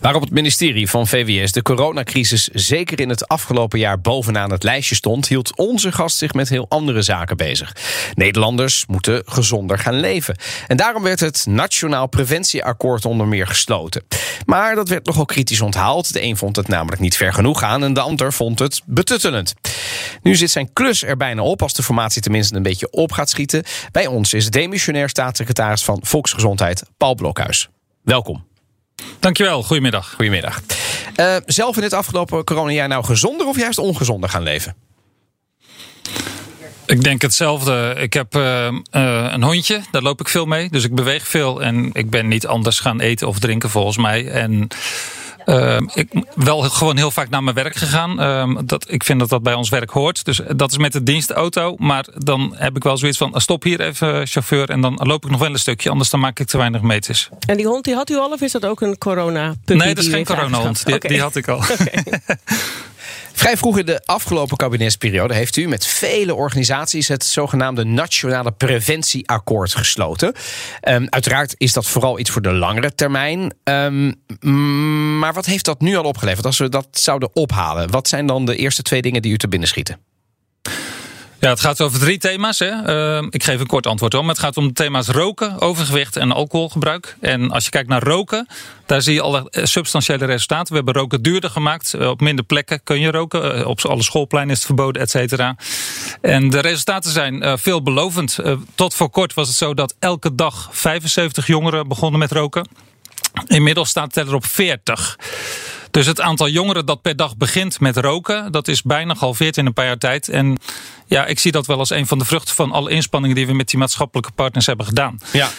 Waarop het ministerie van VWS de coronacrisis zeker in het afgelopen jaar bovenaan het lijstje stond, hield onze gast zich met heel andere zaken bezig. Nederlanders moeten gezonder gaan leven. En daarom werd het Nationaal Preventieakkoord onder meer gesloten. Maar dat werd nogal kritisch onthaald. De een vond het namelijk niet ver genoeg gaan en de ander vond het betuttelend. Nu zit zijn klus er bijna op, als de formatie tenminste een beetje op gaat schieten. Bij ons is demissionair staatssecretaris van Volksgezondheid Paul Blokhuis. Welkom. Dankjewel, goedemiddag. Goedemiddag. Uh, zelf in het afgelopen coronajaar nou gezonder of juist ongezonder gaan leven? Ik denk hetzelfde. Ik heb uh, uh, een hondje, daar loop ik veel mee. Dus ik beweeg veel en ik ben niet anders gaan eten of drinken volgens mij. En ik wel gewoon heel vaak naar mijn werk gegaan. Uh, dat, ik vind dat dat bij ons werk hoort. Dus dat is met de dienstauto. Maar dan heb ik wel zoiets van: stop hier even, chauffeur. En dan loop ik nog wel een stukje. Anders dan maak ik te weinig meters. En die hond die had u al, of is dat ook een corona? Nee, dat is geen corona-hond. Die, okay. die, had ik al. Okay. Vrij vroeg in de afgelopen kabinetsperiode heeft u met vele organisaties het zogenaamde Nationale Preventieakkoord gesloten. Um, uiteraard is dat vooral iets voor de langere termijn. Um, maar wat heeft dat nu al opgeleverd? Als we dat zouden ophalen, wat zijn dan de eerste twee dingen die u te binnen schieten? Ja, het gaat over drie thema's. Hè. Uh, ik geef een kort antwoord om. Het gaat om de thema's roken, overgewicht en alcoholgebruik. En als je kijkt naar roken, daar zie je al substantiële resultaten. We hebben roken duurder gemaakt. Op minder plekken kun je roken. Op alle schoolpleinen is het verboden, et cetera. En de resultaten zijn veelbelovend. Tot voor kort was het zo dat elke dag 75 jongeren begonnen met roken. Inmiddels staat het er op 40. Dus het aantal jongeren dat per dag begint met roken, dat is bijna gehalveerd in een paar jaar tijd. En ja, ik zie dat wel als een van de vruchten van alle inspanningen die we met die maatschappelijke partners hebben gedaan. Ja.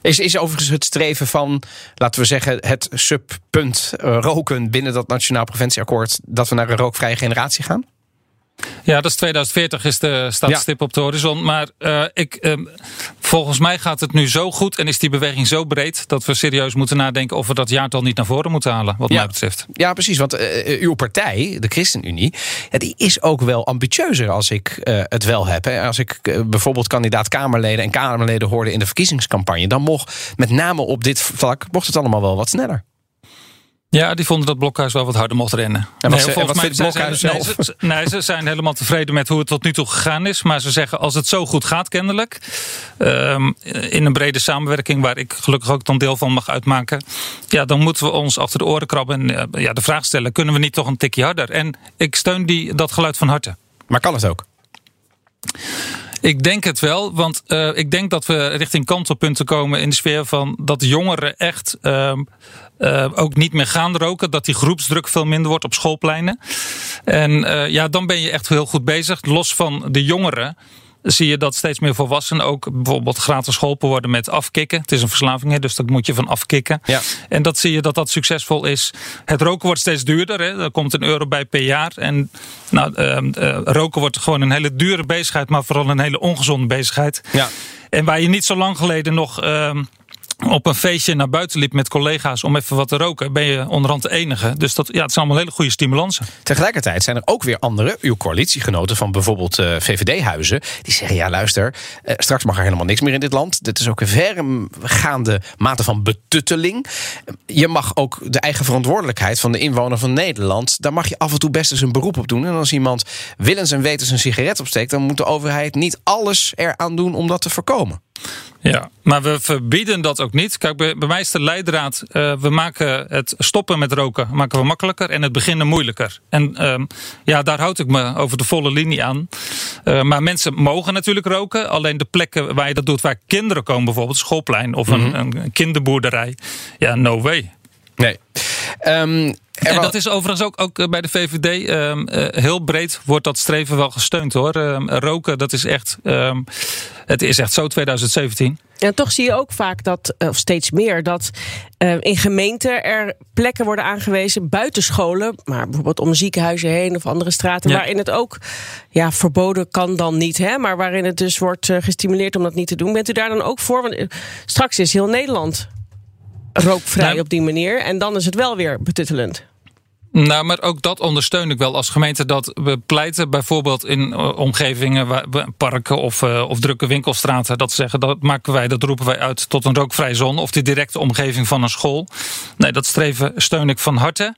Is, is overigens het streven van, laten we zeggen, het subpunt roken binnen dat Nationaal Preventieakkoord, dat we naar een rookvrije generatie gaan? Ja, dat is 2040 is de stadstip ja. op de horizon. Maar uh, ik, uh, volgens mij gaat het nu zo goed en is die beweging zo breed... dat we serieus moeten nadenken of we dat jaartal niet naar voren moeten halen. Wat ja. mij betreft. Ja, precies. Want uh, uw partij, de ChristenUnie... Ja, die is ook wel ambitieuzer als ik het wel heb. Hè. Als ik bijvoorbeeld kandidaat Kamerleden en Kamerleden hoorde in de verkiezingscampagne... dan mocht met name op dit vlak mocht het allemaal wel wat sneller. Ja, die vonden dat Blokhuis wel wat harder mocht rennen. En wat, nee, en wat vindt Blokhuis zelf? Nee ze, nee, ze zijn helemaal tevreden met hoe het tot nu toe gegaan is. Maar ze zeggen, als het zo goed gaat kennelijk... Um, in een brede samenwerking waar ik gelukkig ook dan deel van mag uitmaken... ja, dan moeten we ons achter de oren krabben en uh, ja, de vraag stellen... kunnen we niet toch een tikje harder? En ik steun die, dat geluid van harte. Maar kan het ook? Ik denk het wel, want uh, ik denk dat we richting kantelpunten komen in de sfeer van dat jongeren echt uh, uh, ook niet meer gaan roken. Dat die groepsdruk veel minder wordt op schoolpleinen. En uh, ja, dan ben je echt heel goed bezig. Los van de jongeren zie je dat steeds meer volwassenen ook bijvoorbeeld gratis geholpen worden met afkicken. Het is een verslaving, hè, dus dat moet je van afkicken. Ja. En dat zie je dat dat succesvol is. Het roken wordt steeds duurder. Hè. Er komt een euro bij per jaar. En nou, uh, uh, roken wordt gewoon een hele dure bezigheid, maar vooral een hele ongezonde bezigheid. Ja. En waar je niet zo lang geleden nog op een feestje naar buiten liep met collega's om even wat te roken, ben je onderhand de enige. Dus dat, ja, het zijn allemaal hele goede stimulansen. Tegelijkertijd zijn er ook weer andere, uw coalitiegenoten van bijvoorbeeld uh, VVD-huizen, die zeggen: ja, luister, uh, straks mag er helemaal niks meer in dit land. Dit is ook een vergaande mate van betutteling. Je mag ook de eigen verantwoordelijkheid van de inwoner van Nederland, daar mag je af en toe best eens een beroep op doen. En als iemand willens en wetens een sigaret opsteekt, dan moet de overheid niet alles eraan doen om dat te voorkomen. Ja, maar we verbieden dat ook niet. Kijk, bij, bij mij is de leidraad, uh, we maken het stoppen met roken maken we makkelijker en het beginnen moeilijker. En uh, ja, daar houd ik me over de volle linie aan. Uh, maar mensen mogen natuurlijk roken. Alleen de plekken waar je dat doet, waar kinderen komen, bijvoorbeeld schoolplein of een, mm -hmm. een kinderboerderij. Ja, no way. Nee. Um, en dat is overigens ook, ook bij de VVD um, uh, heel breed wordt dat streven wel gesteund hoor. Um, roken, dat is echt, um, het is echt zo 2017. En toch zie je ook vaak dat, eh, of steeds meer, dat uh, in gemeenten er plekken worden aangewezen buiten scholen, maar bijvoorbeeld om ziekenhuizen heen of andere straten, Ja. waarin het ook ja, verboden kan dan niet, hè, maar waarin het dus wordt gestimuleerd om dat niet te doen. Bent u daar dan ook voor? Want straks is heel Nederland rookvrij Nou, op die manier en dan is het wel weer betuttelend. Nou, maar ook dat ondersteun ik wel als gemeente. Dat we pleiten bijvoorbeeld in uh, omgevingen, waar, parken of, uh, of drukke winkelstraten. Dat zeggen, dat maken wij, dat roepen wij uit tot een rookvrije zone. Of de directe omgeving van een school. Nee, dat streven steun ik van harte.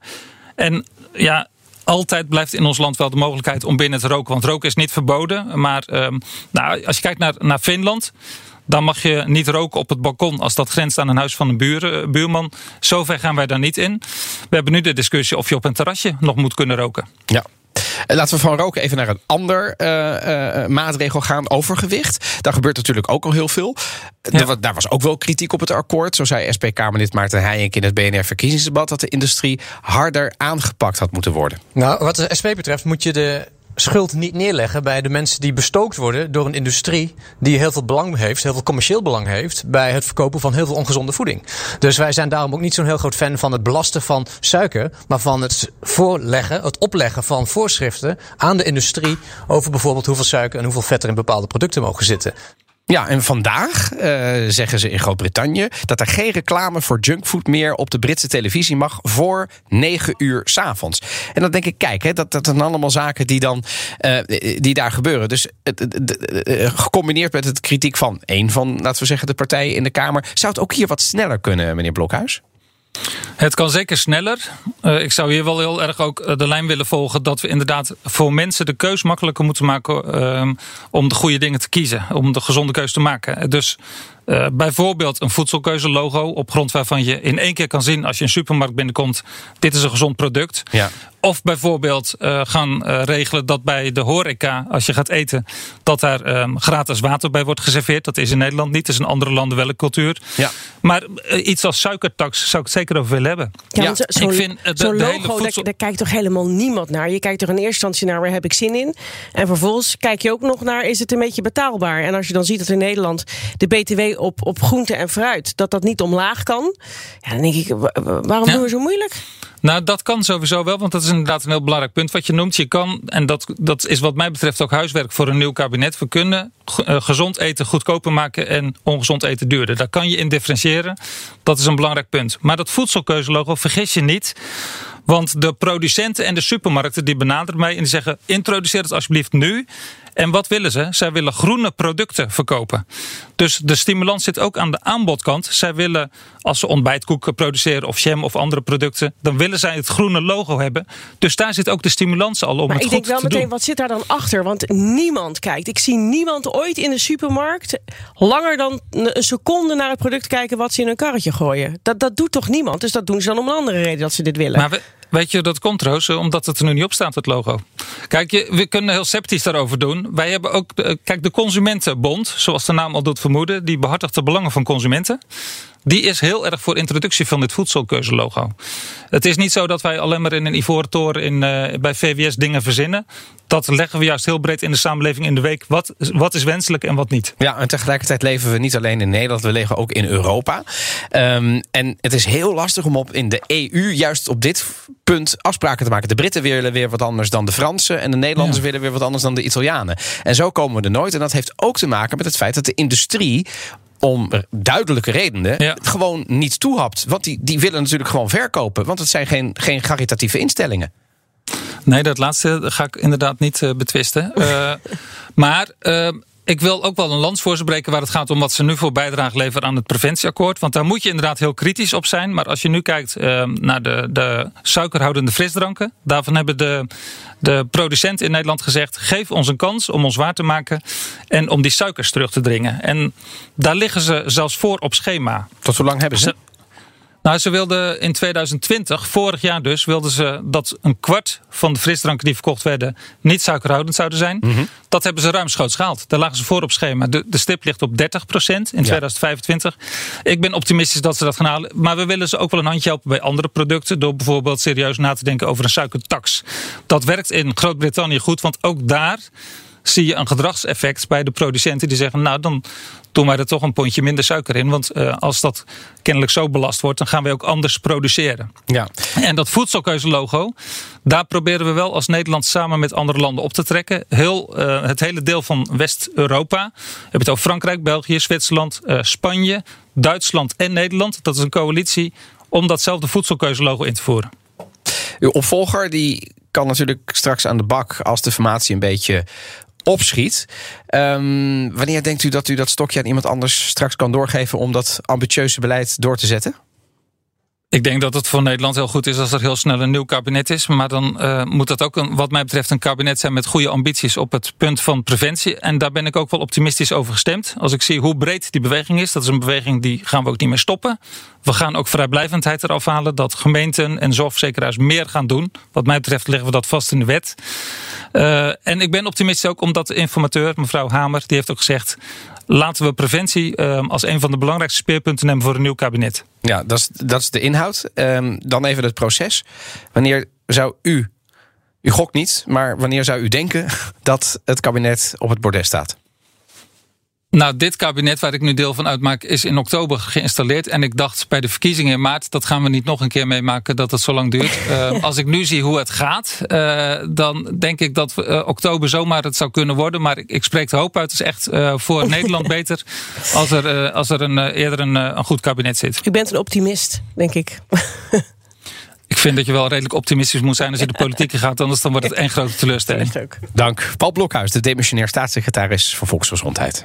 En ja. Altijd blijft in ons land wel de mogelijkheid om binnen te roken. Want roken is niet verboden. Maar um, nou, als je kijkt naar, naar Finland. Dan mag je niet roken op het balkon als dat grenst aan een huis van een buur, buurman. Zover gaan wij daar niet in. We hebben nu de discussie of je op een terrasje nog moet kunnen roken. Ja. Laten we van roken even naar een ander uh, uh, maatregel gaan. Overgewicht. Daar gebeurt natuurlijk ook al heel veel. Ja. Daar, daar was ook wel kritiek op het akkoord. Zo zei SP-Kamerlid Maarten Heijink in het BNR-verkiezingsdebat... dat de industrie harder aangepakt had moeten worden. Nou, wat de SP betreft moet je de schuld niet neerleggen bij de mensen die bestookt worden door een industrie die heel veel belang heeft, heel veel commercieel belang heeft bij het verkopen van heel veel ongezonde voeding. Dus wij zijn daarom ook niet zo'n heel groot fan van het belasten van suiker, maar van het voorleggen, het opleggen van voorschriften aan de industrie over bijvoorbeeld hoeveel suiker en hoeveel vet er in bepaalde producten mogen zitten. Ja, en vandaag uh, zeggen ze in Groot-Brittannië dat er geen reclame voor junkfood meer op de Britse televisie mag voor 9 uur s'avonds. En dan denk ik, kijk, hè, dat, dat zijn allemaal zaken die, dan, uh, die daar gebeuren. Dus uh, gecombineerd met het kritiek van een van, laten we zeggen, de partijen in de Kamer, zou het ook hier wat sneller kunnen, meneer Blokhuis? Het kan zeker sneller. Uh, ik zou hier wel heel erg ook de lijn willen volgen dat we inderdaad voor mensen de keus makkelijker moeten maken uh, om de goede dingen te kiezen, om de gezonde keus te maken. Dus uh, bijvoorbeeld een voedselkeuzelogo op grond waarvan je in één keer kan zien als je een supermarkt binnenkomt, dit is een gezond product. Ja. Of bijvoorbeeld uh, gaan uh, regelen dat bij de horeca, als je gaat eten, dat daar um, gratis water bij wordt geserveerd. Dat is in Nederland niet, dat is in andere landen wel een cultuur. Ja. Maar uh, iets als suikertax zou ik het zeker over willen hebben. Ja, ja. Zo'n zo de, zo de logo, voedsel... daar, daar, kijkt toch helemaal niemand naar? Je kijkt toch in eerste instantie naar waar heb ik zin in? En vervolgens kijk je ook nog naar is het een beetje betaalbaar? En als je dan ziet dat in Nederland de BTW op, op groente en fruit, dat dat niet omlaag kan. Ja, dan denk ik, waarom ja. doen we zo moeilijk? Nou, dat kan sowieso wel, want dat is inderdaad een heel belangrijk punt wat je noemt. Je kan, en dat, dat is wat mij betreft ook huiswerk voor een nieuw kabinet. We kunnen gezond eten goedkoper maken en ongezond eten duurder. Daar kan je in differentiëren. Dat is een belangrijk punt. Maar dat voedselkeuzelogo, vergis je niet. Want de producenten en de supermarkten die benaderen mij en die zeggen: introduceer het alsjeblieft nu. En wat willen ze? Zij willen groene producten verkopen. Dus de stimulans zit ook aan de aanbodkant. Zij willen, als ze ontbijtkoeken produceren of jam of andere producten, dan willen zij het groene logo hebben. Dus daar zit ook de stimulans al om maar het ik goed denk wel te meteen, doen. wat zit daar dan achter? Want niemand kijkt. Ik zie niemand ooit in de supermarkt langer dan een seconde naar het product kijken wat ze in hun karretje gooien. Dat, dat doet toch niemand? Dus dat doen ze dan om een andere reden dat ze dit willen. Maar we, weet je, dat komt Roos, omdat het er nu niet op staat, het logo. Kijk, je, we kunnen heel sceptisch daarover doen. Wij hebben ook, kijk, de Consumentenbond, zoals de naam al doet vermoeden, die behartigt de belangen van consumenten. Die is heel erg voor introductie van dit voedselkeuzelogo. Het is niet zo dat wij alleen maar in een ivoren toren in, uh, bij VWS dingen verzinnen. Dat leggen we juist heel breed in de samenleving in de week. Wat, wat is wenselijk en wat niet? Ja, en tegelijkertijd leven we niet alleen in Nederland, we leven ook in Europa. Um, en het is heel lastig om op in de EU juist op dit punt afspraken te maken. De Britten willen weer wat anders dan de Fransen. En de Nederlanders ja. willen weer wat anders dan de Italianen. En zo komen we er nooit. En dat heeft ook te maken met het feit dat de industrie om duidelijke redenen ja. gewoon niet toehapt. Want die, die willen natuurlijk gewoon verkopen. Want het zijn geen, geen caritatieve instellingen. Nee, dat laatste ga ik inderdaad niet uh, betwisten. Uh, maar uh, ik wil ook wel een lans voor ze breken waar het gaat om wat ze nu voor bijdrage leveren aan het preventieakkoord. Want daar moet je inderdaad heel kritisch op zijn. Maar als je nu kijkt naar de, de suikerhoudende frisdranken. Daarvan hebben de, de producenten in Nederland gezegd: geef ons een kans om ons waar te maken. En om die suikers terug te dringen. En daar liggen ze zelfs voor op schema. Tot hoe lang hebben ze? Ze nou, ze wilden in 2020, vorig jaar dus, wilden ze dat een kwart van de frisdranken die verkocht werden niet suikerhoudend zouden zijn. Mhm. Dat hebben ze ruimschoots gehaald. Daar lagen ze voor op schema. De, de stip ligt op 30% in ja. 2025. Ik ben optimistisch dat ze dat gaan halen. Maar we willen ze ook wel een handje helpen bij andere producten. Door bijvoorbeeld serieus na te denken over een suikertax. Dat werkt in Groot-Brittannië goed, want ook daar zie je een gedragseffect bij de producenten die zeggen: Nou, dan doen wij er toch een pondje minder suiker in. Want uh, als dat kennelijk zo belast wordt, dan gaan we ook anders produceren. Ja. En dat voedselkeuzelogo, daar proberen we wel als Nederland samen met andere landen op te trekken. Heel, uh, het hele deel van West-Europa. We hebben het over Frankrijk, België, Zwitserland, uh, Spanje, Duitsland en Nederland. Dat is een coalitie om datzelfde voedselkeuzelogo in te voeren. Uw opvolger die kan natuurlijk straks aan de bak als de formatie een beetje opschiet. Um, wanneer denkt u dat u dat stokje aan iemand anders straks kan doorgeven om dat ambitieuze beleid door te zetten? Ik denk dat het voor Nederland heel goed is als er heel snel een nieuw kabinet is. Maar dan uh, moet dat ook, een, wat mij betreft, een kabinet zijn met goede ambities op het punt van preventie. En daar ben ik ook wel optimistisch over gestemd. Als ik zie hoe breed die beweging is, dat is een beweging die gaan we ook niet meer stoppen. We gaan ook vrijblijvendheid eraf halen. Dat gemeenten en zorgverzekeraars meer gaan doen. Wat mij betreft leggen we dat vast in de wet. Uh, en ik ben optimistisch ook omdat de informateur, mevrouw Hamer, die heeft ook gezegd laten we preventie uh, als een van de belangrijkste speerpunten nemen voor een nieuw kabinet. Ja, dat is, dat is de inhoud. Um, dan even het proces. Wanneer zou u, u gokt niet, maar wanneer zou u denken dat het kabinet op het bordes staat? Nou, dit kabinet waar ik nu deel van uitmaak is in oktober geïnstalleerd. En ik dacht bij de verkiezingen in maart, dat gaan we niet nog een keer meemaken dat het zo lang duurt. Uh, als ik nu zie hoe het gaat, uh, dan denk ik dat uh, oktober zomaar het zou kunnen worden. Maar ik, ik spreek de hoop uit. Het is echt voor Nederland beter als er, als er een, eerder een, een goed kabinet zit. U bent een optimist, denk ik. Ik vind dat je wel redelijk optimistisch moet zijn als je de politiek gaat, anders dan wordt het één grote teleurstelling. Dank. Paul Blokhuis, de demissionair staatssecretaris voor Volksgezondheid.